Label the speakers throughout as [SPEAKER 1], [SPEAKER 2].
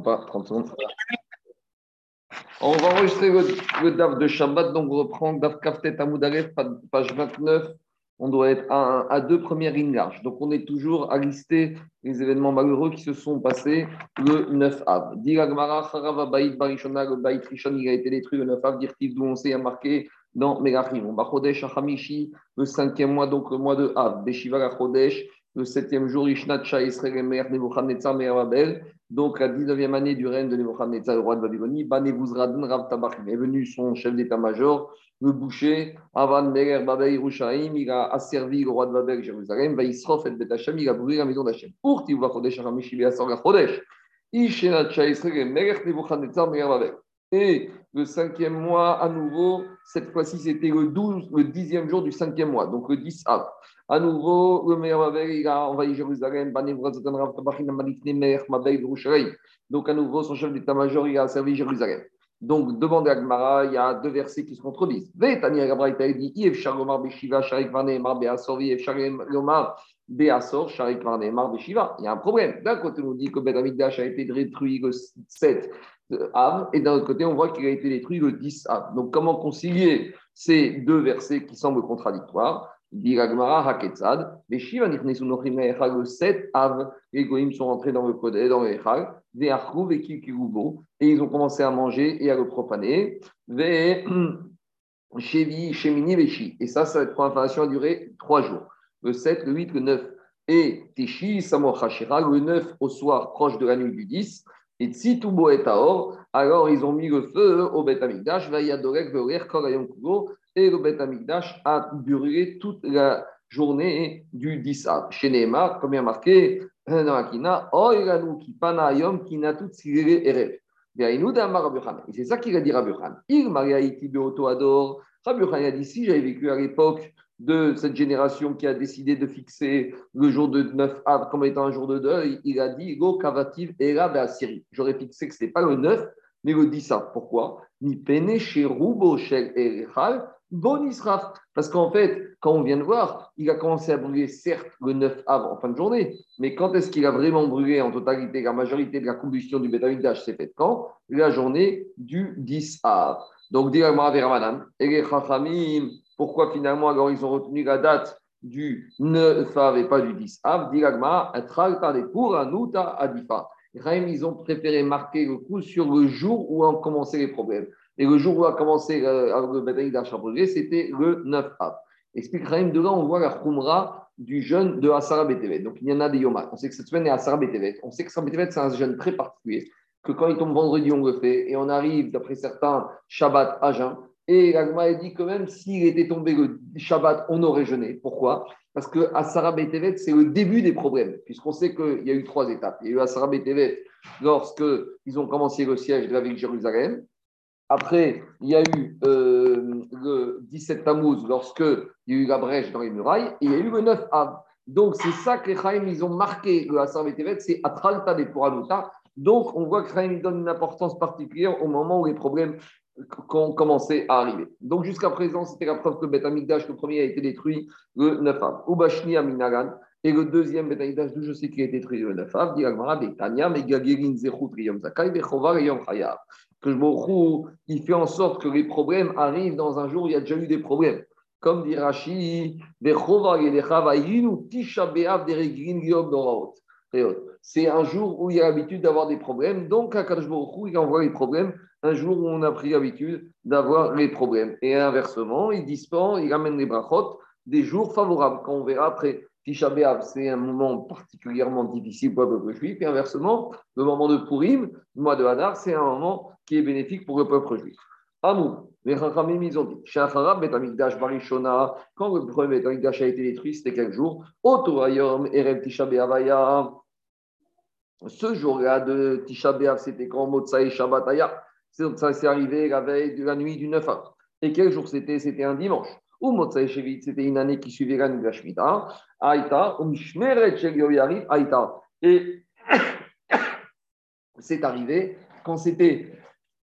[SPEAKER 1] pas, 30 secondes. On va enregistrer le, DAF de Shabbat, donc on reprend DAF Kaftet Amoudalef, page 29. On doit être à, deux premières lignes larges. Donc on est toujours à lister les événements malheureux qui se sont passés le 9 av. Diragmara, Harava, Baït, Barishona, le il a été détruit le 9 av, Dirtiv, d'où on s'est marqué dans Megachim. On va Chodesh, Hamishi, le cinquième mois, donc le mois de Av. Beshiva, Chodesh, le septième jour, Ishnat Israël, Emer, Nebuchadnezzar, Babel. Donc, la 19e année du règne de Nebuchadnezzar, le roi de Babylonie, Banevuzradin Rav Tabachim est venu son chef d'état-major, le boucher, Avan Meler Babel Yerushalayim, il a asservi le roi de Babel, Jérusalem, Vaïsrof et Betachem, il a brûlé la maison d'Hachem. Pour Tivua Chodesh, Aramishi, Beasor Chodesh, Ishnat Israël, Emer, Nebuchadnezzar, Meler Babel. Et le cinquième mois, à nouveau, cette fois-ci, c'était le 12, le dixième jour du cinquième mois, donc le 10 av. À nouveau, le meilleur Babel, il a envahi Jérusalem, donc à nouveau, son chef d'état-major, il a servi Jérusalem. Donc, devant à Agmara, il y a deux versets qui se contredisent. Il y a un problème. D'un côté, on dit que Ben Amigdash a été détruit le 7 Et d'un autre côté, on voit qu'il a été détruit le 10 Av. Donc, comment concilier ces deux versets qui semblent contradictoires? Le 7 Av, les Goïms sont rentrés dans le Kodé, dans le Achrouv et ils ont commencé à manger et à le profaner. Et ça, cette profanation a duré trois jours. Le 7, le 8, le 9. Et Tishi, Samoch le 9 au soir, proche de la nuit du 10. Et Tsitubo et Taor, alors ils ont mis le feu au Beth Amikdash, et le Beth Amikdash a brûlé toute la journée du 10 av. Chez Neymar, comme il a marqué dans la Kina, Oiranu ki panayom ki natut sigere erev. Et c'est ça qu'il a dit Rabbi Khan. Il mariaiti beoto ador. Rabbi Khan a dit si j'avais vécu à l'époque de cette génération qui a décidé de fixer le jour de 9 av comme étant un jour de deuil, il a dit Go kavativ era Syrie. J'aurais fixé que ce n'était pas le 9, mais le 10 av. Pourquoi? Ni pene erechal bon israf. Parce qu'en fait, quand on vient de voir, il a commencé à brûler certes le 9 av en fin de journée, mais quand est-ce qu'il a vraiment brûlé en totalité La majorité de la combustion du bétaïdage s'est faite quand? La journée du 10 av. Donc, dit et les pourquoi finalement, alors ils ont retenu la date du 9 Av et pas du 10 Av Diragma, pour Anuta Adifa. Ils ont préféré marquer le coup sur le jour où ont commencé les problèmes. Et le jour où a commencé euh, le bataille d'Achabrugé, c'était le 9 Av. Explique Raïm, de là, on voit la Khumra du jeûne de Asara Betevet. Donc, il y en a des Yomas. On sait que cette semaine est Asara Betevet. On sait que Asara Betevet, c'est un jeûne très particulier. Que quand il tombe vendredi, on le fait. Et on arrive, d'après certains, Shabbat à jeûne. Et l'Agma dit que même s'il était tombé le Shabbat, on aurait jeûné. Pourquoi? Parce que Asara Betevet, c'est le début des problèmes, puisqu'on sait qu'il y a eu trois étapes. Il y a eu Asara Betevet lorsqu'ils ont commencé le siège de la ville de Jérusalem. Après, il y a eu euh, le 17 Tammuz, lorsqu'il y a eu la brèche dans les murailles, et il y a eu le 9 Av. Donc, c'est ça que les Chaim, ils ont marqué le Asara Betevet, c'est Atralta de Puranuta. Donc, on voit que Chaim donne une importance particulière au moment où les problèmes commencé à arriver. Donc jusqu'à présent, c'était la preuve que Beth Amikdash, le premier, a été détruit le 9 av. Ubashni Aminagan, et le deuxième Beth Amikdash, d'où je sais qu'il a été détruit le 9 av, dit Agmara, Betania, Megagirin Zechut Riyom Zakai, Bechovar Yom Chayav. Que je il fait en sorte que les problèmes arrivent dans un jour il y a déjà eu des problèmes. Comme dit Rashi, Bechovar Yelechavayin, Tisha Beav Deregrin Yom Noraot. C'est un jour où il y a l'habitude d'avoir des problèmes, donc à Kadosh il envoie les problèmes un jour où on a pris l'habitude d'avoir les problèmes. Et inversement, il dispense, il amène les brachot des jours favorables, quand on verra après. Tisha B'Av, c'est un moment particulièrement difficile pour le peuple juif. Et inversement, le moment de Purim, le mois de Hadar, c'est un moment qui est bénéfique pour le peuple juif. Amou, les Chachamim, ils ont dit quand le premier Betamikdash a été détruit, c'était quel jour? Otorayom, Erev Tisha B'Avaya. Ce jour-là de Tisha B'Av, c'était quand Motsai Shabbat ça s'est arrivé la veille de la nuit du 9 av. Et quel jour c'était? C'était un dimanche. Ou Motsai Shevit, c'était une année qui suivait la nuit de la Shemitah. Aïta, Mishmeret Shel Aïta. Et c'est arrivé quand c'était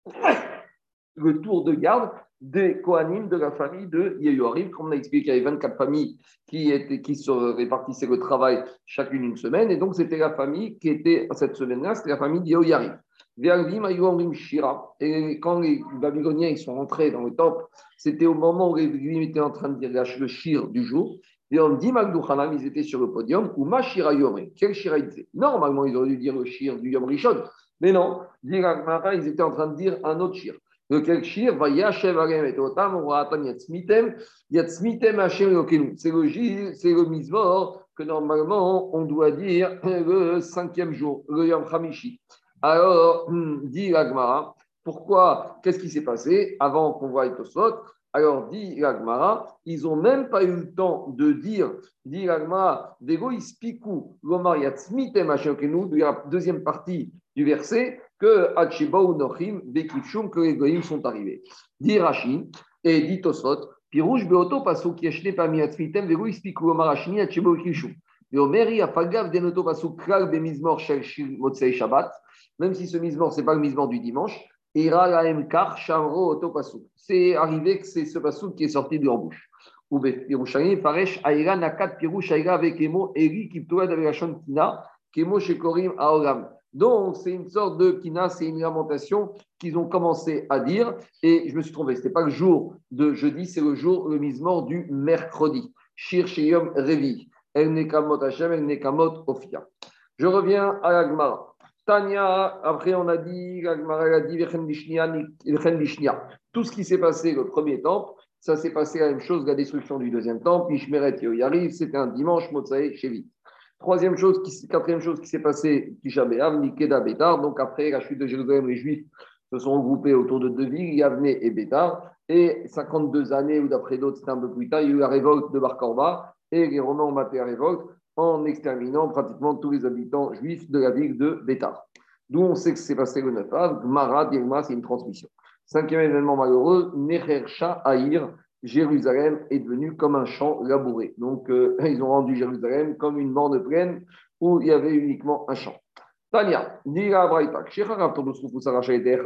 [SPEAKER 1] le tour de garde des Kohanim de la famille de Yehorim. Comme on a expliqué, il y avait 24 familles qui, étaient, qui se répartissaient le travail chacune une semaine. Et donc, c'était la famille qui était, cette semaine-là, c'était la famille de Yehorim. Et quand les Babyloniens ils sont rentrés dans le temple, c'était au moment où les étaient en train de dire le shir du jour. Et on dit ils étaient sur le podium, ou ma shira yomri. Quel shira ils disaient? Normalement, ils auraient dû dire le shir du Yom Rishon. Mais non, ils étaient en train de dire un autre shir. Lequel shir va et otam, ou atan yatsmitem, yatsmitem lokenu. C'est le, c'est le que normalement on doit dire le cinquième jour, le Yom Hamishi. Alors, hmm, dit l'Agmara, pourquoi Qu'est-ce qui s'est passé avant qu'on voie Tosot? Alors, dit l'Agmara, ils n'ont même pas eu le temps de dire, dit l'Agmara, Dego ispiku lomar yatsmitem de la deuxième partie du verset, que Hachibau Nochim, Bekifshum, que les goyim sont arrivés. Dit Rashi, et dit Tosot, Pirouche Beoto Pasuk Yeshne Pami Yatsmitem, Dego ispiku lomar Hashni, Hachibau Bekifshum. Omeri Afagav Denoto Pasuk Kral Bemizmor Shel Motsei Shabbat, même si ce mismor, ce n'est pas le mismor du dimanche, c'est arrivé que c'est ce pasouk qui est sorti de leur bouche. Donc, c'est une sorte de kina, c'est une lamentation qu'ils ont commencé à dire. Et je me suis trompé, ce n'était pas le jour de jeudi, c'est le jour, le mismor du mercredi. Shir Sheyom Revi. El Nekamot Hashem, El Nekamot Ofia. Je reviens à la Gemara. Tania, après on a dit, a dit tout ce qui s'est passé le premier temple, ça s'est passé la même chose, la destruction du deuxième temple, Ishmeret arrive, c'était un dimanche, Motsae, Shevit. Troisième chose, quatrième chose qui s'est passée, Tisha B'Av, Nikeda, Bétar. Donc après la chute de Jérusalem, les Juifs se sont regroupés autour de deux villes, Yavne et Bétar. Et 52 années, ou d'après d'autres, c'était un peu plus tard, il y a eu la révolte de Bar Korba, et les Romains ont maté la révolte en exterminant pratiquement tous les habitants juifs de la ville de Bétar. D'où on sait que c'est passé le 9 av, Gmara, Dirma, c'est une transmission. Cinquième événement malheureux, Nehersha Aïr, Jérusalem est devenu comme un champ labouré. Donc, euh, ils ont rendu Jérusalem comme une de plaine où il y avait uniquement un champ. Tania, Nira Braïta,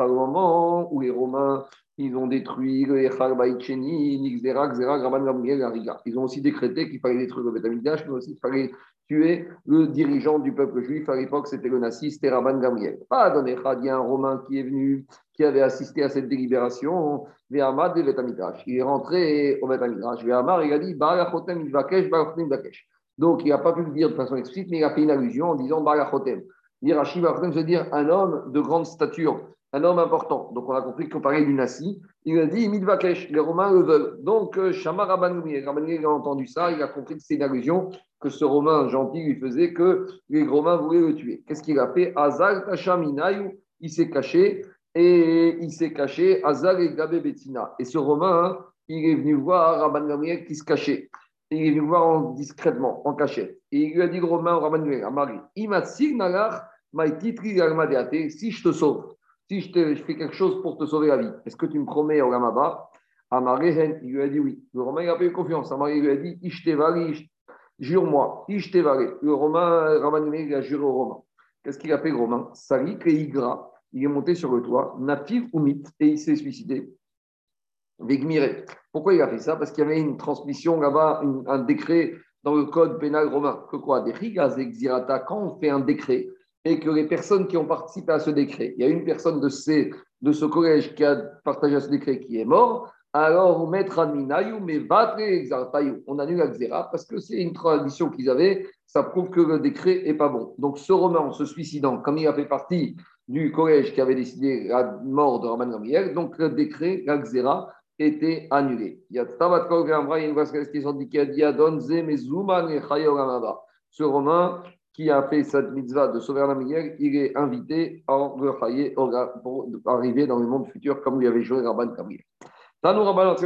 [SPEAKER 1] au moment où les Romains ils ont détruit le Echal Baïcheni, Nixera, Xera, Graban Gamriel, Riga. Ils ont aussi décrété qu'il fallait détruire le Betamidash, mais aussi qu'il fallait tuer le dirigeant du peuple juif. À l'époque, c'était le naziste, c'était Rabban Gamriel. Pas dans il y a un Romain qui est venu, qui avait assisté à cette délibération, Vehamad et Betamidash. Il est rentré au Betamidash. Vehamad, il a dit Barachotem Idvakesh, Barachotem Idvakesh. Donc, il n'a pas pu le dire de façon explicite, mais il a fait une allusion en disant Barachotem. Rashi Barachotem veut dire un homme de grande stature un homme important. Donc on a compris qu'on parlait du Nassi. Il a dit Midvakesh, les Romains le veulent. Donc euh, Shamar Rabanoumi, il a entendu ça, il a compris que c'est une allusion que ce Romain gentil lui faisait que les Romains voulaient le tuer. Qu'est-ce qu'il a fait? Azal Tashaminayu, il s'est caché et il s'est caché Azal et Gabé Betina. Et ce Romain, il est venu voir Rabban qui se cachait. Il est venu voir discrètement, en cachette. Et il lui a dit, Romain, Rabban Gamriel, à Marie, si je te sauve, si je, fais quelque chose pour te sauver la vie, est-ce que tu me promets au Gamaba Amarehen, il lui a dit oui. Le Romain, il a pas eu confiance. Amaré lui a dit Ishtevali, jure-moi. Le Romain, Ramanume, il a juré au Romain. Qu'est-ce qu'il a fait, Romain? Sali, Igra. Il est monté sur le toit, natif ou mythe, et il s'est suicidé. Vegmire. Pourquoi il a fait ça? Parce qu'il y avait une transmission là-bas, un décret dans le code pénal romain. Que quoi? Des rigas exirata. Quand on fait un décret, et que les personnes qui ont participé à ce décret, il y a une personne de, ces, de ce collège qui a partagé ce décret qui est mort, alors maître Adminayu, mais on annule la parce que c'est une tradition qu'ils avaient, ça prouve que le décret n'est pas bon. Donc ce romain, en se suicidant, comme il a fait partie du collège qui avait décidé la mort de Roman Gabriel, donc le décret, la était annulé. Il y a Ce romain qui a fait cette mitzvah de sauver la meilleure, il est invité en pour arriver dans le monde futur comme lui avait joué Rabban Kamir. Tanou Rabban, au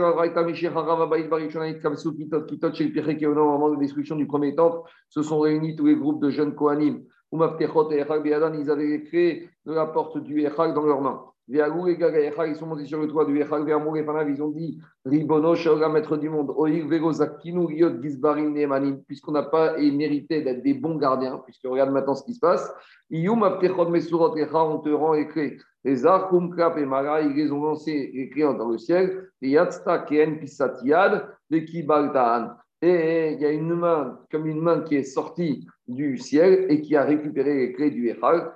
[SPEAKER 1] moment de destruction du premier temple, se sont réunis tous les groupes de jeunes Kohanim. Ils avaient créé la porte du Echal dans leurs mains ils sont montés sur le toit du Echal ils ont dit Ribono, Shaoga, maître du monde, Oïg, Vegozakinu, Yod, Gizbarin, Nemanim, puisqu'on n'a pas mérité d'être des bons gardiens, puisque regarde maintenant ce qui se passe. Iyum, Aptechot, Mesurot, Echa, on te rend clés. Les Arkum, Krap et Mara, ils les ont lancés, clés dans le ciel. Et Yatsta, Ken, Pisatiad, Vekibaltaan. Et il y a une main, comme une main qui est sortie du ciel et qui a récupéré les clés du Echal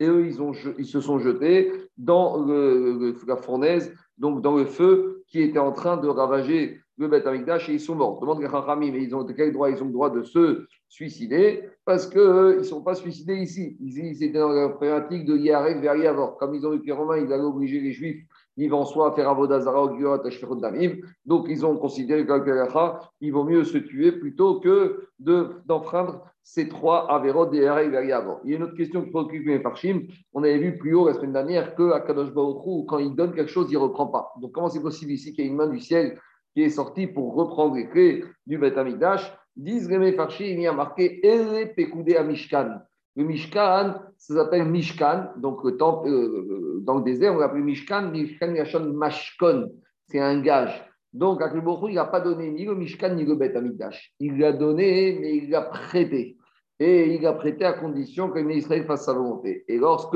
[SPEAKER 1] et eux, ils, ont, ils se sont jetés dans la fournaise, donc dans le feu qui était en train de ravager le Beth Amikdash et ils sont morts. Demande les mais ils ont quel droit Ils ont le droit de se suicider? Parce qu'ils ne sont pas suicidés ici. Ils, étaient dans la pratique de Yarek vers Yavor. Comme ils ont eu les Romains, ils avaient obligé les Juifs ils vont soit faire Avodazara ou Damim. Donc, ils ont considéré qu'il vaut mieux se tuer plutôt que d'enfreindre ces trois Averot des avant. Il y a une autre question qui préoccupe les Farshim. On avait vu plus haut la semaine dernière que à Kadosh quand il donne quelque chose, il ne reprend pas. Donc, comment c'est possible ici qu'il y ait une main du ciel qui est sortie pour reprendre les clés du Beth Amikdash Disent les Farshim, il y a marqué Ele Pekoudé à Mishkan. Le Mishkan, ça s'appelle Mishkan. Donc, le temple, euh, dans le désert, on l'appelle Mishkan. Mishkan Yashon Mashkon. C'est un gage. Donc, Akhil il n'a pas donné ni le Mishkan ni le Bet Amidash. Il l'a donné, mais il l'a prêté. Et il l'a prêté à condition que Israël fasse sa volonté. Et lorsque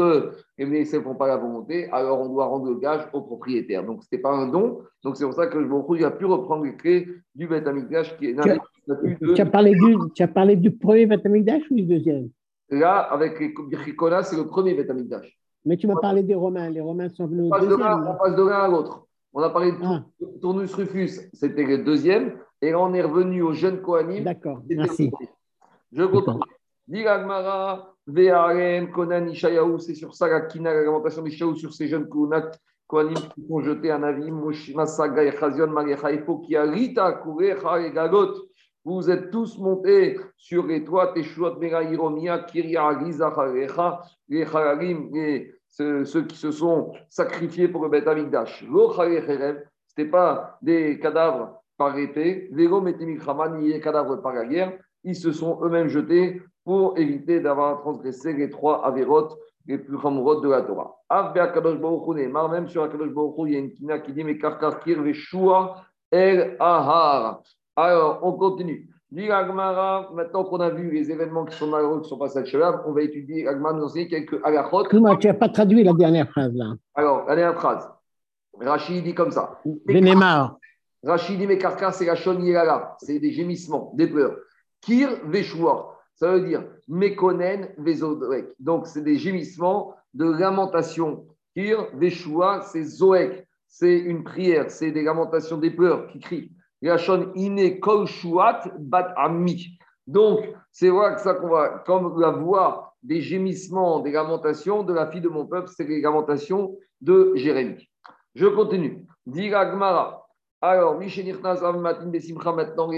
[SPEAKER 1] les Israël ne font pas la volonté, alors on doit rendre le gage au propriétaire. Donc, ce n'était pas un don. Donc, c'est pour ça que le il a pu reprendre les clés du Bet Amidash qui est tu,
[SPEAKER 2] as parlé du, tu as parlé du premier Bet Amidash ou du deuxième?
[SPEAKER 1] Là, avec les Birchikona, c'est le premier Betamikdash.
[SPEAKER 2] Mais tu m'as parlé des Romains. Les Romains sont venus
[SPEAKER 1] au deuxième. on passe de l'un à l'autre. On a parlé de ah. Tournus Rufus, c'était le deuxième. Et là, on est revenu au jeune Kohanim.
[SPEAKER 2] D'accord, merci.
[SPEAKER 1] Je continue. Diragmara, Veharem, Konan, Ishayahu, c'est sur ça la Kina, l'alimentation d'Ishayahu sur ces jeunes Kohanim qui ont jeté un avis. Moshima, Saga, Echazion, Marecha, Efo, qui a Rita, Kurecha, et Gagot. Vous êtes tous montés sur les toits, Teshuot, Iromia, Kiria, Agizacharecha, les Chalalim, et ceux qui se sont sacrifiés pour le Beth Amikdash. Ce n'était pas des cadavres par épée, Vélo, Metimikraman, ni des cadavres par la guerre. Ils se sont eux-mêmes jetés pour éviter d'avoir transgressé les trois avérotes les plus ramourot de la Torah. Av Kadosh Baruch même sur Kadosh Baruch il y a une kina qui dit Mais Karkar Kir El Ahar. Alors, on continue. Maintenant qu'on a vu les événements qui sont malheureux, qui sont passés à Shabbat, on va étudier Agmara nous enseigner quelques halachot.
[SPEAKER 2] tu n'as pas traduit la dernière phrase là?
[SPEAKER 1] Alors, la dernière phrase. Rachid dit comme ça.
[SPEAKER 2] Vénémar.
[SPEAKER 1] Rachid dit Mekarka, c'est la là. c'est des gémissements, des pleurs. Kir Veshua, ça veut dire Mekonen Vezodrek. Donc, c'est des gémissements de lamentation. Kir Veshua, c'est Zoek, c'est une prière, c'est des lamentations, des pleurs qui crient. Bat Ami. Donc, c'est vrai que ça qu'on va, comme la voix des gémissements, des lamentations de la fille de mon peuple, c'est les lamentations de Jérémie. Je continue. Dira Gmara. Alors, maintenant,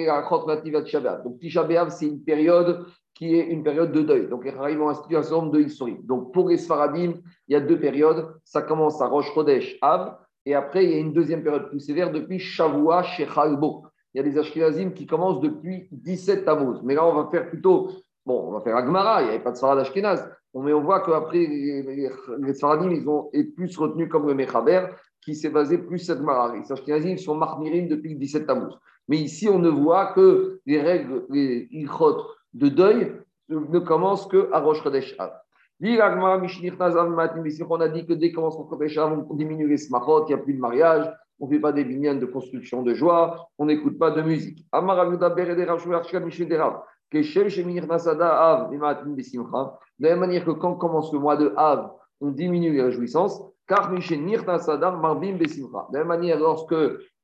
[SPEAKER 1] Donc, Tisha c'est une période qui est une période de deuil. Donc, ils arrivent en situation de historique. Donc, pour les Sfaradim, il y a deux périodes. Ça commence à Rosh Chodesh, Av, et après, il y a une deuxième période plus sévère depuis Shavua Shechalbo. Il y a des Ashkenazim qui commencent depuis 17 Tammuz. Mais là, on va faire plutôt, bon, on va faire Agmara, il n'y avait pas de Sfarad Ashkenaz. Mais on voit qu'après, les, Sfaradim, ils ont été plus retenus comme le Mechaber, qui s'est basé plus sur Agmara. Les Ashkenazim sont marmirim depuis 17 Tammuz. Mais ici, on ne voit que les règles, les ilchot de deuil ne commencent qu'à Rosh Chodesh. On a dit que dès qu'on commence on diminue les smachot, il n'y a plus de mariage, on ne fait pas des vignes de construction de joie, on n'écoute pas de musique. De la même manière que quand commence le mois de Av, on diminue les réjouissances, De la même manière, lorsque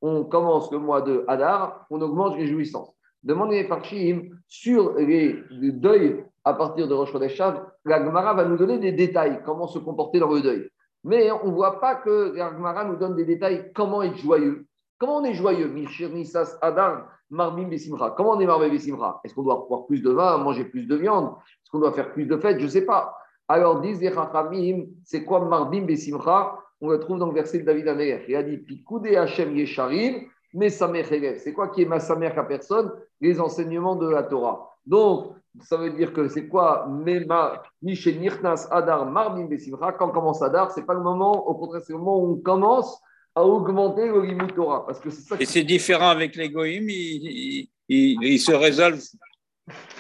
[SPEAKER 1] on commence le mois de Hadar, on augmente les réjouissances. Demandez par sur les deuils à partir de Rosh Hashanah, la Gemara va nous donner des détails, comment se comporter dans le deuil. Mais on ne voit pas que la Gemara nous donne des détails, comment être joyeux. Comment on est joyeux Marbim. Comment on est Marbim, Bessimra? Est-ce qu'on doit boire plus de vin, manger plus de viande? Est-ce qu'on doit faire plus de fêtes? Je ne sais pas. Alors, disent les Chachamim, c'est quoi Marbim, Bessimra? On le trouve dans le verset de David Amer. Il a dit Pikoudé Hashem Yesharim, mais C'est quoi qui est ma Samer à personne? Les enseignements de la Torah. Donc, ça veut dire que c'est quoi? Mema, Nirnas, Adar, Marbim, Besimra. Quand on commence Adar, ce n'est pas le moment, au contraire, c'est le moment où on commence à augmenter le limite Torah. Parce que
[SPEAKER 3] ça Et c'est différent avec les Goïm, ils, ils, se résolvent,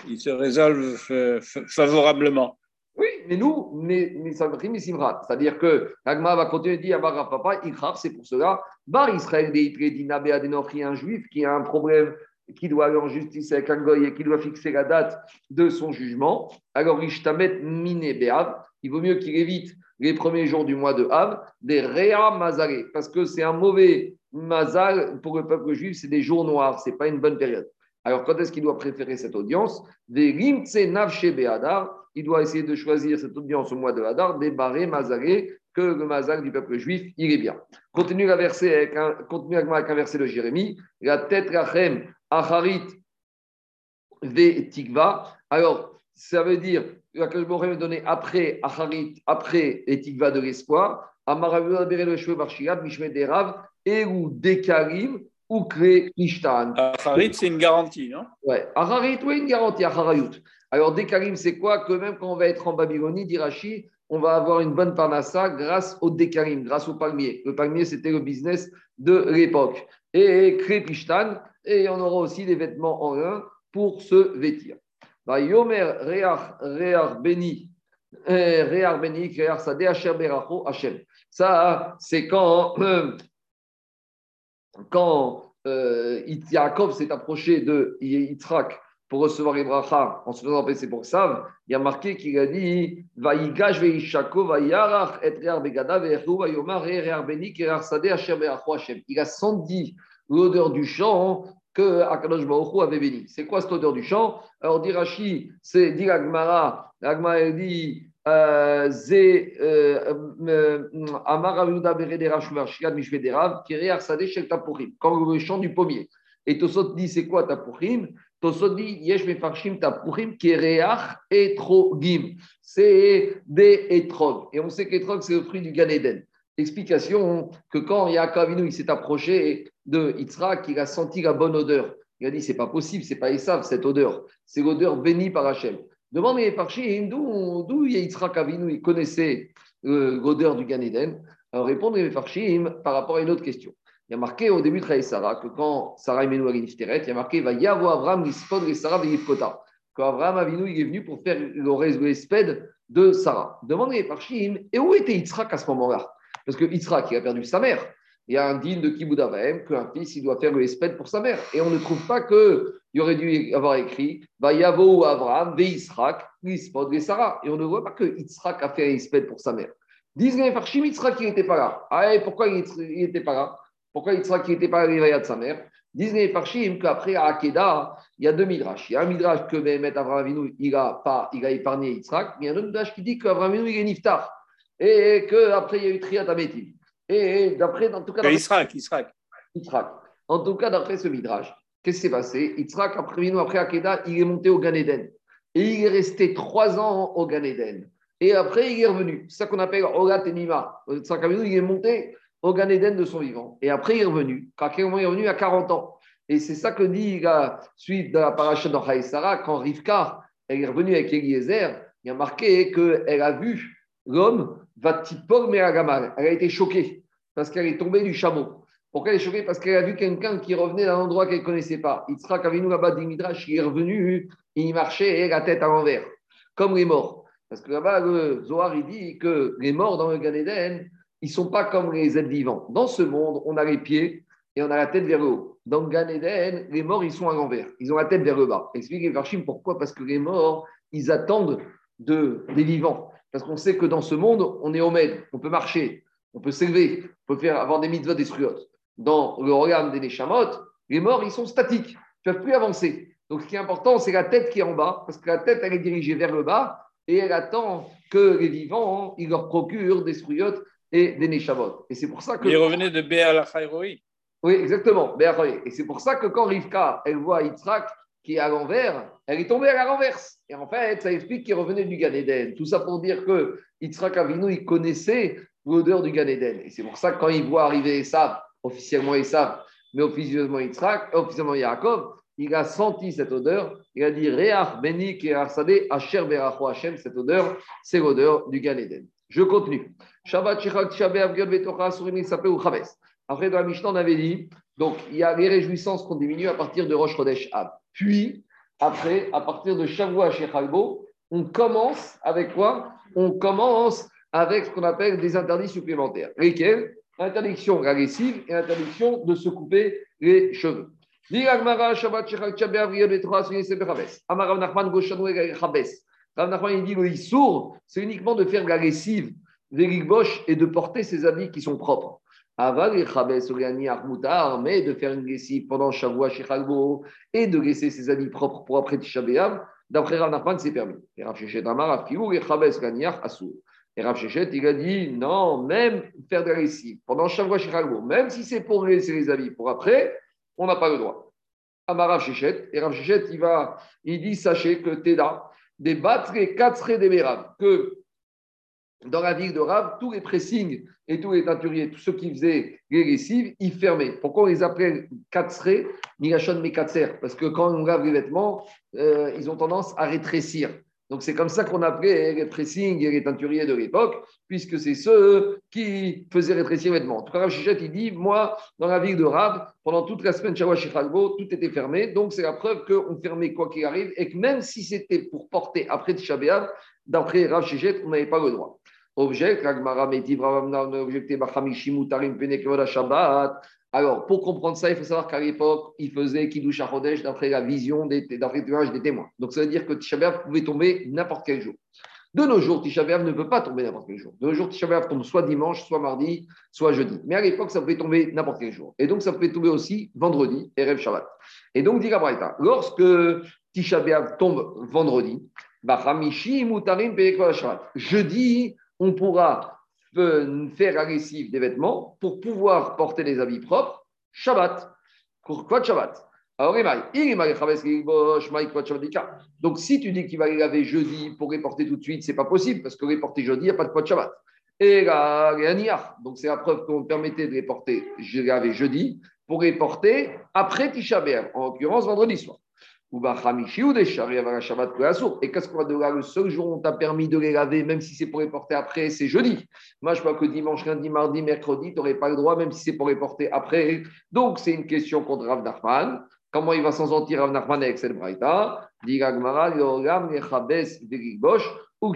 [SPEAKER 3] ils se résolvent euh, favorablement.
[SPEAKER 1] Oui, mais nous, mais, mais C'est-à-dire que l'agma va continuer de dire Bar Papa, c'est pour cela. Bar Israël, un juif qui a un problème qui doit aller en justice avec un goy et qui doit fixer la date de son jugement, alors Ishtamet Mine Be'av, il vaut mieux qu'il évite les premiers jours du mois de Av, des Réa Mazaré, parce que c'est un mauvais Mazal pour le peuple juif, c'est des jours noirs, c'est pas une bonne période. Alors, quand est-ce qu'il doit préférer cette audience? Des Rimtse Navche Be'adar, il doit essayer de choisir cette audience au mois de Hadar, des Baré Mazaré, que le Mazal du peuple juif, il est bien. Continue, la verset avec un, continue avec un verset de Jérémie, la tête Rachem Acharit Ve Tikva. Alors, ça veut dire la me donné après Acharit, après et Tikva de l'espoir. Amaravu Bere le cheveu Barshiyad, Mishme Derav, et ou Dekarim, ou Kre Ishtan.
[SPEAKER 3] Acharit, c'est une garantie, non?
[SPEAKER 1] Ouais, Acharit, oui, une garantie, Acharayut. Alors, Dekarim, c'est quoi? Que même quand on va être en Babylonie, dit on va avoir une bonne parnassa grâce au Dekarim, grâce au palmier. Le palmier, c'était le business de l'époque. Et Krepishtan, et on aura aussi des vêtements en lin pour se vêtir. Yomer Reach Reach Beni, eh, Beni. Ça, c'est quand, quand euh, s'est approché de Yitzhak pour recevoir les brachas en se faisant passer pour Sav, il y a marqué qu'il a dit Vaïgash veishako vaïarach et rear begada ve'echu vayomar rear beni kerar sade asher be'achu Hashem. Il a senti l'odeur du champ que Akadosh Baruch avait béni. C'est quoi cette odeur du champ Alors, dit Rashi, c'est dit Agmara, Agmara dit euh, euh, euh, Amar quand le champ du pommier. Et Tosot dit c'est quoi Tapurim C'est des étrog. Et on sait qu'étrog, c'est le fruit du Gan Eden. Explication que quand Yaakov il s'est approché de Yitzhak, il a senti la bonne odeur. Il a dit c'est pas possible, c'est pas Esav cette odeur, c'est l'odeur bénie par Hachem. Demande les d'où Yitzhak il connaissait euh, l'odeur du Gan Eden? Alors répondre les par rapport à une autre question. Il y a marqué au début de Sarah que quand Sarah menée à il y a marqué va y avoir Abraham l'Ispod et Sarah Kota. Quand Abraham Avinu il est venu pour faire le respect de Sarah. Demande les parchim et où était Yitzhak à ce moment-là? Parce que Yitzhak il a perdu sa mère il y a un digne de Kiboud qu'un fils il doit faire le pour sa mère. Et on ne trouve pas qu'il aurait dû avoir écrit Yavo Abraham, Ve Lispod, Sarah. Et on ne voit pas que Yitzhak a fait un pour sa mère. Disent les Farshim, Yitzhak il n'était pas là. Ah, et pourquoi il n'était pas là? Pourquoi Yitzhak n'était pas à de sa mère Disent les Farshim qu'après à Akeda, il y a deux midrash. Il y a un midrash que Mehmet Avraham Avinu, il a, pas, il a épargné Yitzhak, mais il y a un autre midrash qui dit qu'Avraham Avinu, il est niftar. Et qu'après, il y a eu Triat Ametim. Et d'après, en tout cas.
[SPEAKER 3] Israq,
[SPEAKER 1] Israq. En tout cas, d'après ce Midrash, qu'est-ce qui s'est passé? Israq, après, après Akeda, il est monté au Gan Eden. Et il est resté trois ans au Gan Eden. Et après, il est revenu. C'est ça qu'on appelle Olat Tenima. Yitzhak il est monté au Gan Eden de son vivant. Et après, il est revenu. Quand il est revenu à 40 ans. Et c'est ça que dit la suite de la paracha de Sarah, quand Rivka elle est revenue avec Eliezer, il y a marqué qu'elle a vu l'homme va Meragamal. Elle a été choquée parce qu'elle est tombée du chameau. Pourquoi elle est choquée? Parce qu'elle a vu quelqu'un qui revenait d'un endroit qu'elle ne connaissait pas. Yitzhak Avinu là-bas d'Imidrash, il est revenu, il marchait la tête à l'envers, comme les morts. Parce que là-bas, le Zohar, il dit que les morts dans le Gan Eden, ils ne sont pas comme les êtres vivants. Dans ce monde, on a les pieds et on a la tête vers le haut. Dans Gan Eden, les morts, ils sont à l'envers. Ils ont la tête vers le bas. Expliquez Varchim pourquoi Parce que les morts, ils attendent de, des vivants. Parce qu'on sait que dans ce monde, on est homède, on peut marcher, on peut s'élever, on peut faire avoir des mitzvot des Dans le regard des Neshamot, les morts, ils sont statiques, ils ne peuvent plus avancer. Donc ce qui est important, c'est la tête qui est en bas, parce que la tête, elle est dirigée vers le bas, et elle attend que les vivants, ils leur procurent des struyot et des Neshamot. Et c'est pour ça que.
[SPEAKER 3] Il revenait de Béal
[SPEAKER 1] Oui, exactement, Et c'est pour ça que quand Rivka, elle voit Yitzhak, qui est à l'envers, elle est tombée à la renverse. Et en fait, ça explique qu'il revenait du Gan Eden. Tout ça pour dire que Yitzhak Avinu, il connaissait l'odeur du Gan Eden. Et c'est pour ça que quand il voit arriver Esav, officiellement Esav, mais officiellement Yitzhak, officiellement Yaakov, il a senti cette odeur. Il a dit Reach, Beni, Sade, Asher, Beracho, Hashem. Cette odeur, c'est l'odeur du Gan Eden. Je continue. Shabbat, Shechak, Shabbat, Avgel, Betocha, Surim, Sapé ou Chaves. Après, dans la Mishnah, on avait dit donc il y a les réjouissances qu'on diminue à partir de Rosh Chodesh Ab. Puis, après, à partir de Shavua Shechalbo, on commence avec quoi? On commence avec ce qu'on appelle des interdits supplémentaires. Lesquels? Interdiction agressive et interdiction de se couper les cheveux. Dit l'Agmara, Shabbat Shechal Tchabéav, Riel Betroa, Sunni Sebechabes. Amar Rav Nachman, il dit le Issour, c'est uniquement de faire la lessive, Bosch et de porter ses habits qui sont propres. Aval et Chabes, Oriani, Armoutar, mais de faire une lessive pendant Shavua Shechalbo et de laisser ses habits propres pour après Tisha B'Av, d'après Rav c'est permis. Et Rav Amar, Afkiou et Chabes, Assour. Et Rav il a dit non, même faire de la lessive pendant Shavua Shechalbo, même si c'est pour laisser les habits pour après, on n'a pas le droit. Amar Rav et Rav il, va, il dit sachez que Teda, des battre quatre des que dans la ville de Rav, tous les pressings et tous les teinturiers, tous ceux qui faisaient les lessives, ils fermaient. Pourquoi on les appelait katsre, nigashon mais Parce que quand on lave les vêtements, euh, ils ont tendance à rétrécir. Donc c'est comme ça qu'on appelait les pressings et les teinturiers de l'époque, puisque c'est ceux qui faisaient rétrécir les vêtements. En tout cas, Rav il dit, moi, dans la ville de Rav, pendant toute la semaine, tout était fermé. Donc c'est la preuve qu'on fermait quoi qu'il arrive, et que même si c'était pour porter après Tisha d'après Rav on n'avait pas le droit. Object, Shabbat. Alors, pour comprendre ça, il faut savoir qu'à l'époque, il faisait Kiddush HaChodesh d'après la vision, d'après le des témoins. Donc, ça veut dire que Tisha pouvait tomber n'importe quel jour. De nos jours, Tisha ne peut pas tomber n'importe quel jour. De nos jours, Tisha tombe soit dimanche, soit mardi, soit jeudi. Mais à l'époque, ça pouvait tomber n'importe quel jour. Et donc, ça pouvait tomber aussi vendredi, Erev Shabbat. Et donc, dit Gabraïta, lorsque Tisha tombe vendredi, Jeudi, on pourra faire agressif des vêtements pour pouvoir porter des habits propres. Shabbat. Pourquoi Shabbat? Donc, si tu dis qu'il va les laver jeudi pour les porter tout de suite, c'est pas possible parce que les porter jeudi, il n'y a pas de quoi de Shabbat. Et là, donc c'est la preuve qu'on permettait de les porter, jeudi pour les porter après Tisha en l'occurrence vendredi soir. Et qu'est-ce qu'on va de là Le seul jour où on t'a permis de les laver, même si c'est pour les porter après, c'est jeudi. Moi, je crois que dimanche, lundi, mardi, mercredi, tu n'aurais pas le droit, même si c'est pour les porter après. Donc, c'est une question contre Rav Nachman. Comment il va s'en sortir Rav Nachman avec cette braïta? En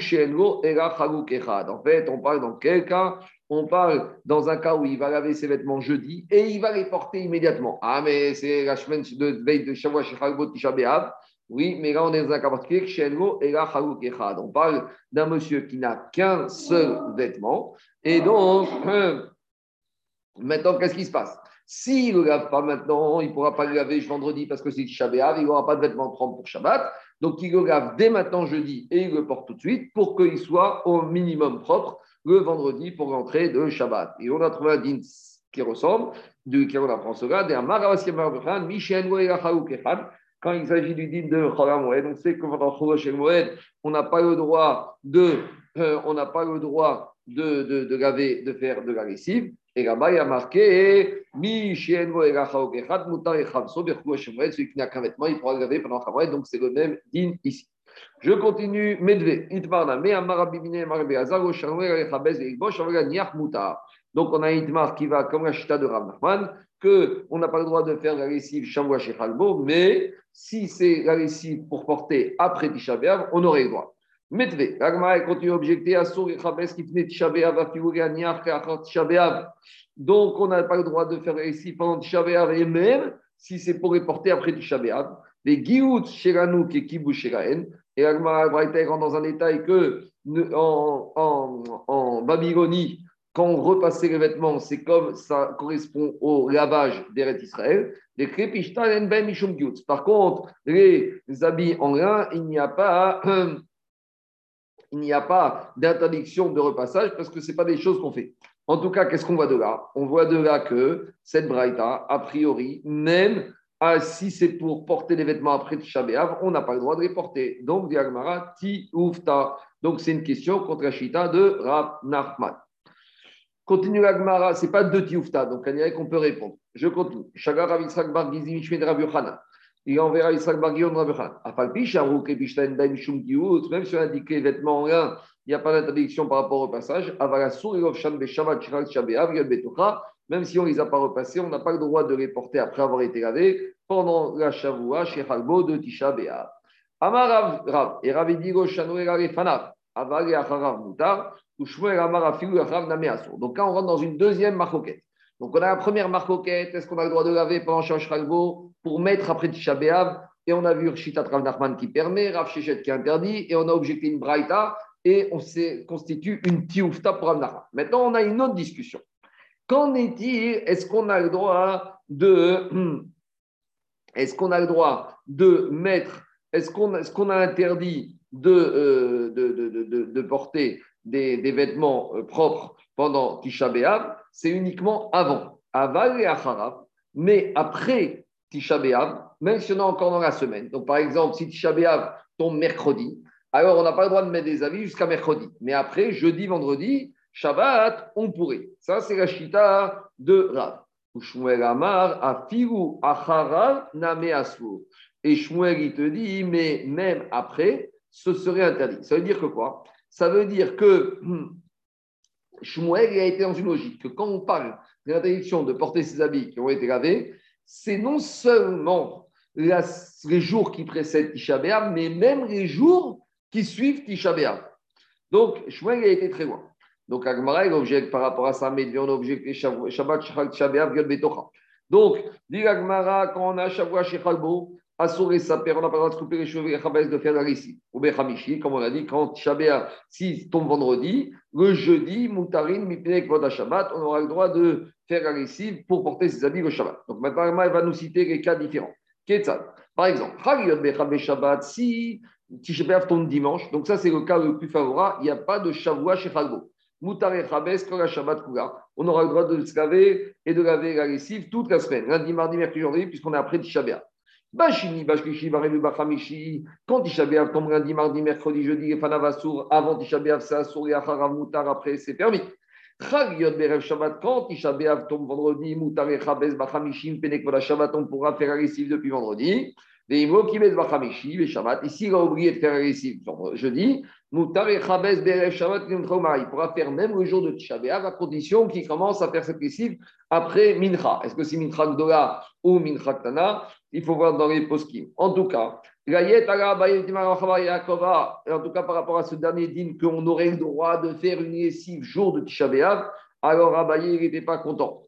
[SPEAKER 1] fait, on parle dans quel cas? On parle dans un cas où il va laver ses vêtements jeudi et il va les porter immédiatement. Ah, mais c'est la semaine de veille de chez Tisha Oui, mais là, on est dans un cas particulier, On parle d'un monsieur qui n'a qu'un seul vêtement. Et donc, maintenant, qu'est-ce qui se passe? S'il ne le lave pas maintenant, il ne pourra pas le laver vendredi parce que c'est Tisha il n'aura pas de vêtements propres pour Shabbat. Donc, il le lave dès maintenant jeudi et il le porte tout de suite pour qu'il soit au minimum propre le vendredi pour l'entrée de Shabbat. Et on a trouvé un din qui ressemble, de qui on apprend cela, quand il s'agit du din de Cholam donc c'est comme dans Moed, on n'a pas le droit de, euh, on n'a pas le droit de, de, de, laver, de faire de la lessive. Et là-bas, il y a marqué Mi celui qui n'a qu'un vêtement, il pourra laver pendant donc c'est le même din ici. Je continue. Medve, Niach Moutar. Donc, on a un Itmar qui va comme la chita de Rav Nachman, qu'on n'a pas le droit de faire la lessive Shamwa chez Khalbo, mais si c'est la lessive pour porter après Tisha on aurait le droit. Medve, Ragma continue à objecter à Sour et Chabez qui tenait Tisha B'Av, à Tisha Donc, on n'a pas le droit de faire lessive pendant Tisha et même si c'est pour les porter après Tisha Les Giout, Sheranou, et Kibu, Sheraen, et Agmara rentre dans un détail que en, Babylonie, quand on repassait les vêtements, c'est comme ça correspond au lavage des Israël. Les Par contre, les habits en lin, il n'y a pas, il n'y a pas d'interdiction de repassage parce que ce n'est pas des choses qu'on fait. En tout cas, qu'est-ce qu'on voit de là? On voit de là que cette braïta, a priori, même ah, si c'est pour porter les vêtements après Tisha on n'a pas le droit de les porter. Donc, Diagmara, ti oufta. Donc, c'est une question contre la chita de Rav Nachman. Continue l'Agmara, ce n'est pas de Tioufta, donc on dirait qu'on peut répondre. Je continue. Shagar Rav Bar. Il enverra Yitzhak Bar Gion de Yochanan. Afalpi Sharouk et Bishtain Daim Shum Kiyut, même si on indique les vêtements en lin, il n'y a pas d'interdiction par rapport au passage. Avalasur et Shan Beshavat Shirak Shabeav Yad Betocha même si on ne les a pas repassés, on n'a pas le droit de les porter après avoir été lavés pendant la Shavua chez Halbo de Tisha B'Av. Amar Rav, et Rav Edigo Shanoe Fanav, Aval et Acharav Moutar, Ushmuel Amar Afilu Acharav Nameasur. Donc là, on rentre dans une deuxième marcoquette. Donc on a la première marcoquette, est-ce qu'on a le droit de laver pendant Shash Halbo pour mettre après Tisha. Et on a vu Rishita Rav qui permet, Rav Shechet qui interdit, et on a objecté une Braïta, et on s'est constitue une Tioufta pour Rav. Maintenant, on a une autre discussion. Qu'en est-il? Est-ce qu'on a le droit de. Est-ce qu'on a le droit de mettre. Est-ce qu'on est qu'on a interdit de, euh, de, de, de, porter des, des vêtements euh, propres pendant Tisha C'est uniquement avant. Aval et Acharav. Mais après Tisha même si on est encore dans la semaine. Donc, par exemple, si Tisha tombe mercredi, alors on n'a pas le droit de mettre des avis jusqu'à mercredi. Mais après, jeudi, vendredi, Shabbat, on pourrait. Ça, c'est la chita de Rav. Et Shmuel, il te dit, mais même après, ce serait interdit. Ça veut dire que quoi? Ça veut dire que Shmuel a été dans une logique que quand on parle de l'interdiction de porter ses habits qui ont été lavés, c'est non seulement les jours qui précèdent Tisha mais même les jours qui suivent Tisha. Donc, Shmuel a été très loin. Donc, Agmara, il objecte par rapport à ça, mais on Shav- Shabbat, Tisha B'Av, Yod. Donc, dit Agmara, quand on a Shavua Shechalbo, Assour et Saper, on n'a pas le droit de couper les cheveux Chabès de faire la récit. Ou Bechamishi, comme on a dit, quand B'Av, s'il tombe vendredi, le jeudi, Moutarin, Mipnek, Voda Shabbat, on aura le droit de faire la récit pour porter ses habits le Shabbat. Donc, maintenant, elle va nous citer les cas différents. Par exemple, Shabbat, si Tisha B'Av tombe dimanche, donc ça c'est le cas le plus favorable, il n'y a pas de Shavua chez Chalbo. Moutar et Chabes, quand la Shabbat Kula, on aura le droit de se laver et de laver la lessive toute la semaine, lundi, mardi, mercredi, puisqu'on est après Tisha B'Av. Bashini, Bashkishi, Barevu, Bachamishi, quand Tisha tombe lundi, mardi, mercredi, jeudi, et Fanavasour, avant Tisha c'est Assour et Acharav Moutar, après c'est permis. Chag Yod Berev Shabbat, quand Tisha tombe vendredi, Moutar et Chabes, Bachamishim, Penek, Shabbat, on pourra faire la lessive depuis vendredi. Les mots qui mettent les Shabbat, ici il a oublié de faire la lessive jeudi, Moutar Shabbat, il pourra faire même le jour de Tisha B'Av, à condition qu'il commence à faire cette lessive après Mincha. Est-ce que c'est Mincha Gdola ou Mincha Tana? Il faut voir dans les poskim. En tout cas, en tout cas par rapport à ce dernier dîme qu'on aurait le droit de faire une lessive jour de Tisha alors Abaye n'était pas content.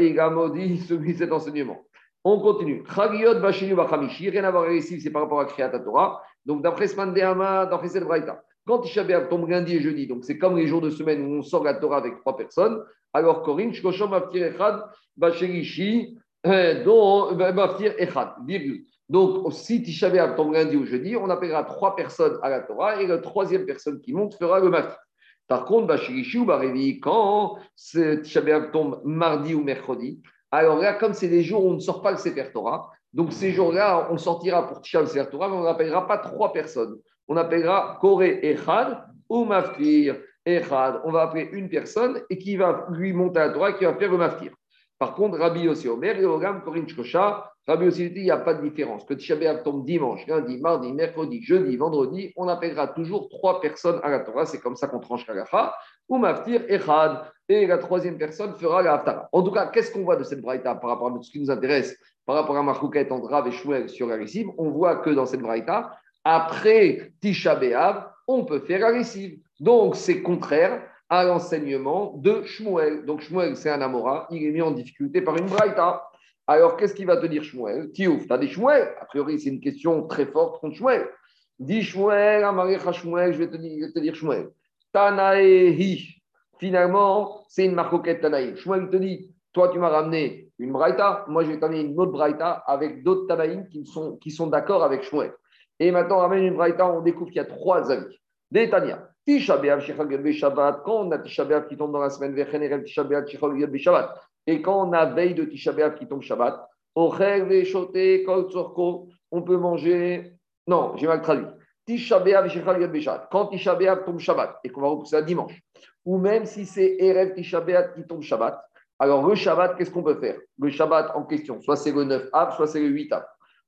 [SPEAKER 1] Il a maudit celui cet enseignement. On continue. Chagiot Bashinu Bachamishi, rien à voir lessive, c'est par rapport à Kriyat Torah. Donc d'après Smandéama, d'après cette Braïta, quand Tisha B'Av tombe lundi et jeudi, donc c'est comme les jours de semaine où on sort la Torah avec trois personnes, alors Corinne, Shkoshom Aftir Echad, Basherishi, euh, dont Baftir Echad, virgule. Donc, si Tisha tombe lundi ou jeudi, on appellera trois personnes à la Torah et la troisième personne qui monte fera le maftir. Par contre, Bashirishi ou Barévi, quand Tisha tombe mardi ou mercredi, alors là, comme c'est des jours où on ne sort pas le Sefer Torah, donc ces jours-là, on sortira pour Tisha le Sefer Torah, mais on n'appellera pas trois personnes. On appellera Koré Echad ou Maftir Echad. On va appeler une personne et qui va lui monter à Torah qui va faire le Maftir. Par contre, Rabbi Yossi Omer et Ogam Korin Shkosha, Rabbi Yossi dit il n'y a pas de différence. Que Tisha tombe dimanche, lundi, mardi, mercredi, jeudi, vendredi, on appellera toujours trois personnes à la Torah. C'est comme ça qu'on tranche Kalacha. Ou Maftir Echad. Et la troisième personne fera la Haftara. En tout cas, qu'est-ce qu'on voit de cette braïta par rapport à ce qui nous intéresse, par rapport à Marcouket entre Rav et Shmuel sur la lessive? On voit que dans cette braïta, après Tisha on peut faire lessive. Donc, c'est contraire à l'enseignement de Shmuel. Donc, Shmuel, c'est un Amora, il est mis en difficulté par une braïta. Alors, qu'est-ce qu'il va te dire Shmuel? Tiouf, tu as des Shmuel A priori, c'est une question très forte contre Shmuel. Dis Shmuel, Amarecha Shmuel, je vais te dire, te Shmuel. Tanaehi. Finalement, c'est une marcoquette Tanaï. Shmuel te dit, toi, tu m'as ramené une braïta, moi, je vais t'amener une autre braïta avec d'autres Tanaïm qui sont, qui sont d'accord avec Shmuel. Et maintenant, on ramène une braïta, on découvre qu'il y a trois avis. Des Tania. Tisha Shabbat. Quand on a Tisha qui tombe dans la semaine. Et quand on a veille de Tisha qui tombe Shabbat, on peut manger. Non, j'ai mal traduit. Tisha. Quand Tisha tombe Shabbat et qu'on va repousser à dimanche, ou même si c'est Erev Tisha qui tombe Shabbat, alors le Shabbat, qu'est-ce qu'on peut faire? Le Shabbat en question, soit c'est le 9 Av, soit c'est le 8 Av.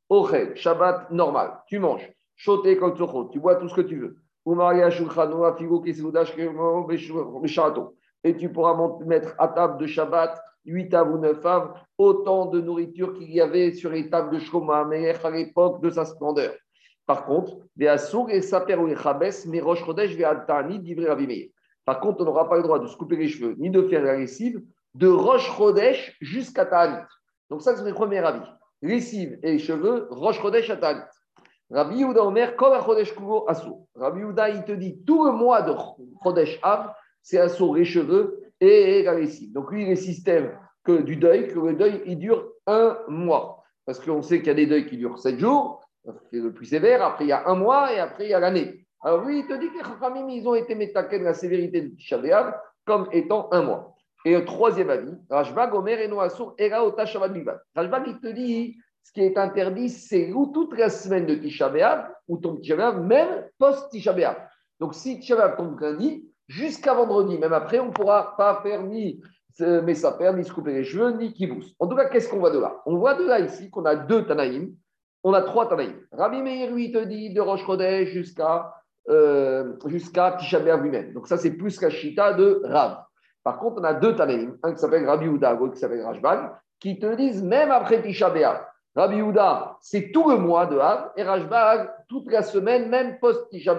[SPEAKER 1] Ochel, Shabbat normal, tu manges. Tzorko, tu bois tout ce que tu veux. Et tu pourras mettre à table de Shabbat 8 av ou 9 av, autant de nourriture qu'il y avait sur les tables de Shlomo à l'époque de sa splendeur. Par contre. Par contre, on n'aura pas le droit de se couper les cheveux ni de faire la lessive de Rosh Chodesh jusqu'à Ta'anit. Donc, ça, c'est le premier avis. lessive et cheveux, Rosh Chodesh Atal. Rabbi Yehuda Omer, Kol Chodesh Kugo Asur. Rabbi Yehuda, il te dit tout le mois de Chodesh Av, c'est Asur, les cheveux et la lessive. Donc lui, les systèmes que du deuil, que le deuil, il dure un mois. Parce qu'on sait qu'il y a des deuils qui durent sept jours, c'est le plus sévère, après il y a un mois et après il y a l'année. Alors lui, il te dit que les Chachamim, ils ont été métaqués de la sévérité de Tisha B'Av comme étant un mois. Et le troisième avis, Rajbag, Omer, et Noasur, Era, Ota, Shabbat. Rajbag, il te dit, ce qui est interdit, c'est toute la semaine de Tisha ou ton Tisha même post-Tisha B'Av. Donc si Tisha tombe lundi, jusqu'à vendredi, même après, on ne pourra pas faire ni mais ça ni se couper les cheveux, ni qui bousse. En tout cas, qu'est-ce qu'on voit de là? On voit de là ici qu'on a deux Tanaïm, on a trois Tanaïm. Rabbi Meir, lui, te dit de Roche Chodesh jusqu'à euh, jusqu'à Tisha lui-même. Donc ça, c'est plus la Chita de Rav. Par contre, on a deux Tanaïm, un qui s'appelle Rabbi Houda, l'autre qui s'appelle Rajbag, qui te disent même après Tisha Rabbi Houda, c'est tout le mois de Rav, et Rajbag, toute la semaine, même post-Tisha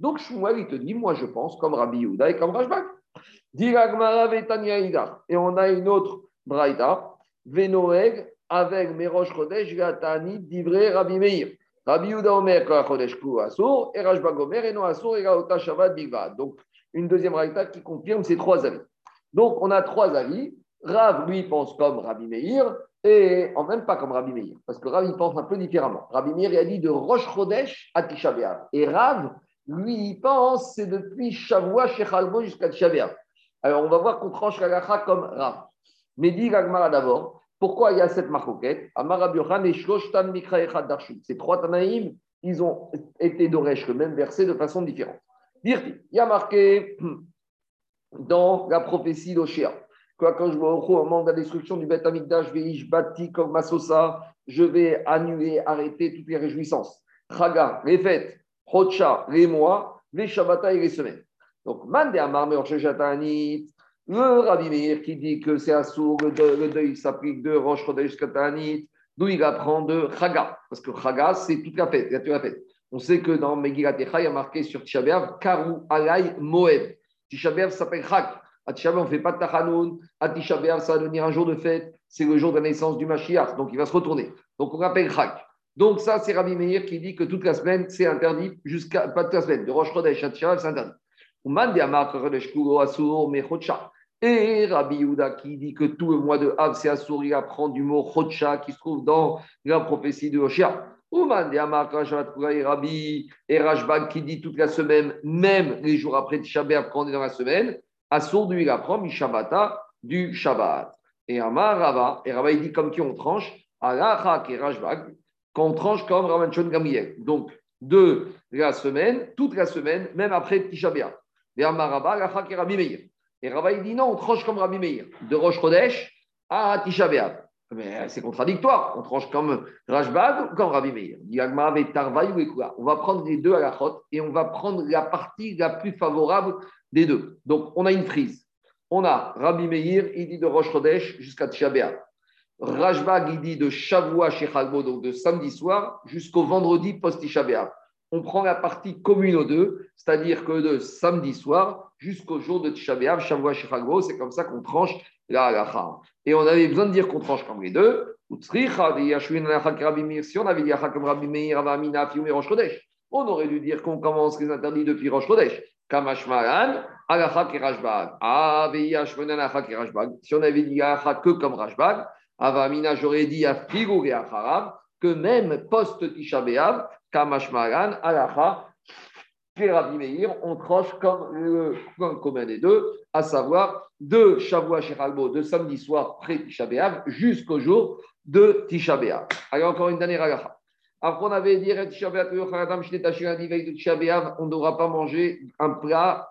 [SPEAKER 1] Donc Shmuel, il te dit, moi je pense comme Rabbi Houda et comme Rajbag. Et on a une autre braïda, Venoeg, avec Merosh Chodesh, Gatani, Divré, Rabbi Meir. Rabbi Yuda Omer, Chodesh Asur, et Rajbag Omer, et no Asur, et Gaota Shabbat. Donc, une deuxième braïda qui confirme ces trois avis. Donc, on a trois avis. Rav, lui, pense comme Rabbi Meir, et en même pas comme Rabbi Meir, parce que Rav, il pense un peu différemment. Rabbi Meir, il a dit de Rosh Chodesh à Tisha Et Rav, lui, il pense, c'est depuis Shavua Shechalbo jusqu'à Tisha alors, on va voir qu'on tranche la gacha comme Rav. Mais dit Gagmara d'abord, pourquoi il y a cette marcoquette? Et Ces trois Tanaïm, ils ont été d'Oresh le même verset de façon différente. Dire il y a marqué dans la prophétie d'Oshia, quand je vois au moment de la destruction du Beth Amikdash, Veish Bati Masosa, je vais annuler, arrêter toutes les réjouissances. Chaga, les fêtes, Hocha, les mois, les Shabbata et les semaines. Donc, Mande Amar le Rabbi Meir qui dit que c'est Assour, le deuil, le deuil s'applique de Rosh Chodesh Katanit, d'où il apprend de Chaga, parce que Chaga, c'est toute la fête, la fête. On sait que dans Megillat il y a marqué sur Tisha Karu Alay Moed. Tisha s'appelle Chag. À on ne fait pas de Tachanoun. À ça va devenir un jour de fête. C'est le jour de la naissance du Mashiach, donc il va se retourner. Donc on appelle Chag. Donc ça, c'est Rabbi Meir qui dit que toute la semaine, c'est interdit, jusqu'à, pas toute la semaine, de Rosh Chodesh à Tisha c'est interdit. Et Rabbi Yehuda qui dit que tout le mois de Av, c'est Assour, il apprend du mot Chocha qui se trouve dans la prophétie de Hoshia. Et Rajbag qui dit toute la semaine, même les jours après Tisha quand on est dans la semaine, Assour, lui, il apprend Mishabata du Shabbat. Et Amar Rava, et Rava, il dit comme qui on tranche, Alachak et Rajbag, qu'on tranche comme Ramanchon Gamriel. Donc, de la semaine, toute la semaine, même après Tisha et Rabbi Meir. Et Rabbi il dit non, on tranche comme Rabbi Meir, de Rosh Chodesh à Tisha Mais c'est contradictoire. On tranche comme Rajbag ou comme Rabbi Meir. On va prendre les deux à la et on va prendre la partie la plus favorable des deux. Donc, on a une frise. On a Rabbi Meir, il dit de Rosh Chodesh jusqu'à Tisha Rajbag, il dit de Shavua Shechalbo, donc de samedi soir, jusqu'au vendredi post-Tisha on prend la partie commune aux deux, c'est-à-dire que de samedi soir jusqu'au jour de Tisha B'Av, Shavua c'est comme ça qu'on tranche la halacha. Et on avait besoin de dire qu'on tranche comme les deux. Si on avait dit comme Rabbi Meir, on aurait dû dire qu'on commence les interdits depuis Rosh Chodesh. Kamashmaran, halacha kerashbag. Ah, Si on avait dit halacha que comme Rashbag, Avamina, j'aurais dit Figu et que même post-Tisha B'Av, Kamashmaran, Rabbi Meir, on tranche comme le commun des deux, à savoir de Shavua Shechalbo, de samedi soir près Tisha jusqu'au jour de Tisha B'Av. Alors encore une dernière alaha. Après, on avait dit on ne devra pas manger un plat,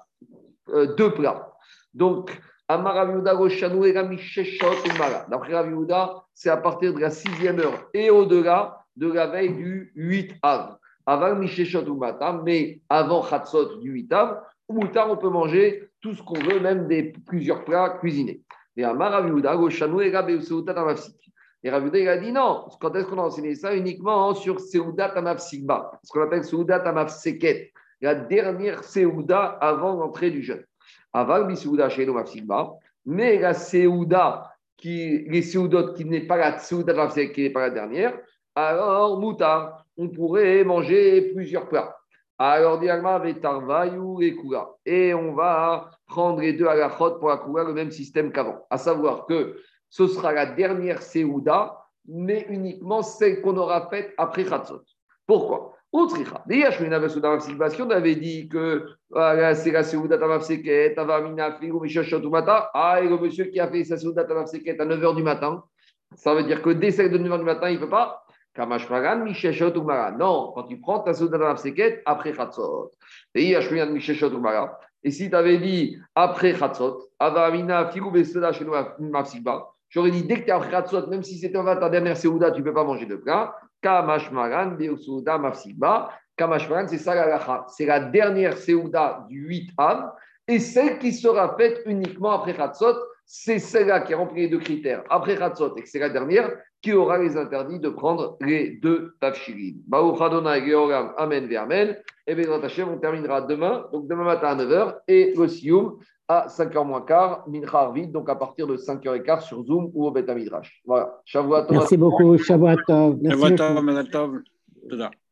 [SPEAKER 1] euh, deux plats. Donc, D'après Rav c'est à partir de la sixième heure et au-delà de la veille du 8 av. Avant Misheshot ou Matam, mais avant Chatzot du 8 av, ou on peut manger tout ce qu'on veut, même des plusieurs plats cuisinés. Et Amar Rav Yehuda, Goshanu et Rabbi Seudat Amafsik. Et Rav il a dit non, quand est-ce qu'on a enseigné ça Uniquement sur Seudat Amafsikba, ce qu'on appelle Seudat Amafseket, la dernière Seuda avant l'entrée du jeûne. Avant Bisouda chez Mafsikba, mais la Seuda qui, les Seudot qui n'est pas la Seuda qui n'est pas la dernière, alors Moutar, on pourrait manger plusieurs plats. Alors, et. Et on va prendre les deux à la pour la le même système qu'avant. À savoir que ce sera la dernière Seouda, mais uniquement celle qu'on aura faite après Khatzot. Pourquoi? On avait dit que c'est la Seouda Tamafseket, Tavamina Figu Mishachotumata. Ah, et le monsieur qui a fait sa Seouda Tamafseket à 9h du matin, ça veut dire que dès celle de 9h du matin, il ne peut pas Non, quand tu prends ta Souda Nafseket, après Khatzot. Et Et si tu avais dit après Khatzot, Avamina, chez nous, Mafsiba, j'aurais dit dès que tu es après Khatzot, même si c'était ta dernière Seouda, tu ne peux pas manger de plat. Kamashmaran, Beusouda, Mafsiba. Kamashmaran, c'est ça la C'est la dernière Seouda du 8 Av. Et celle qui sera faite uniquement après Khatzot, c'est celle-là qui remplit les deux critères. Après Khatzot, et que c'est la dernière, qui aura les interdits de prendre les deux tafshirin. Baruch Adonai Georgam, Amen ve Amen. Et bien, on terminera demain, donc demain matin à 9h, et le Sioum à 5h moins quart, Mincha Arvid, donc à partir de 5h15 sur Zoom ou au Beta Midrash. Voilà.
[SPEAKER 2] Merci beaucoup, Shabbat.
[SPEAKER 3] Merci beaucoup.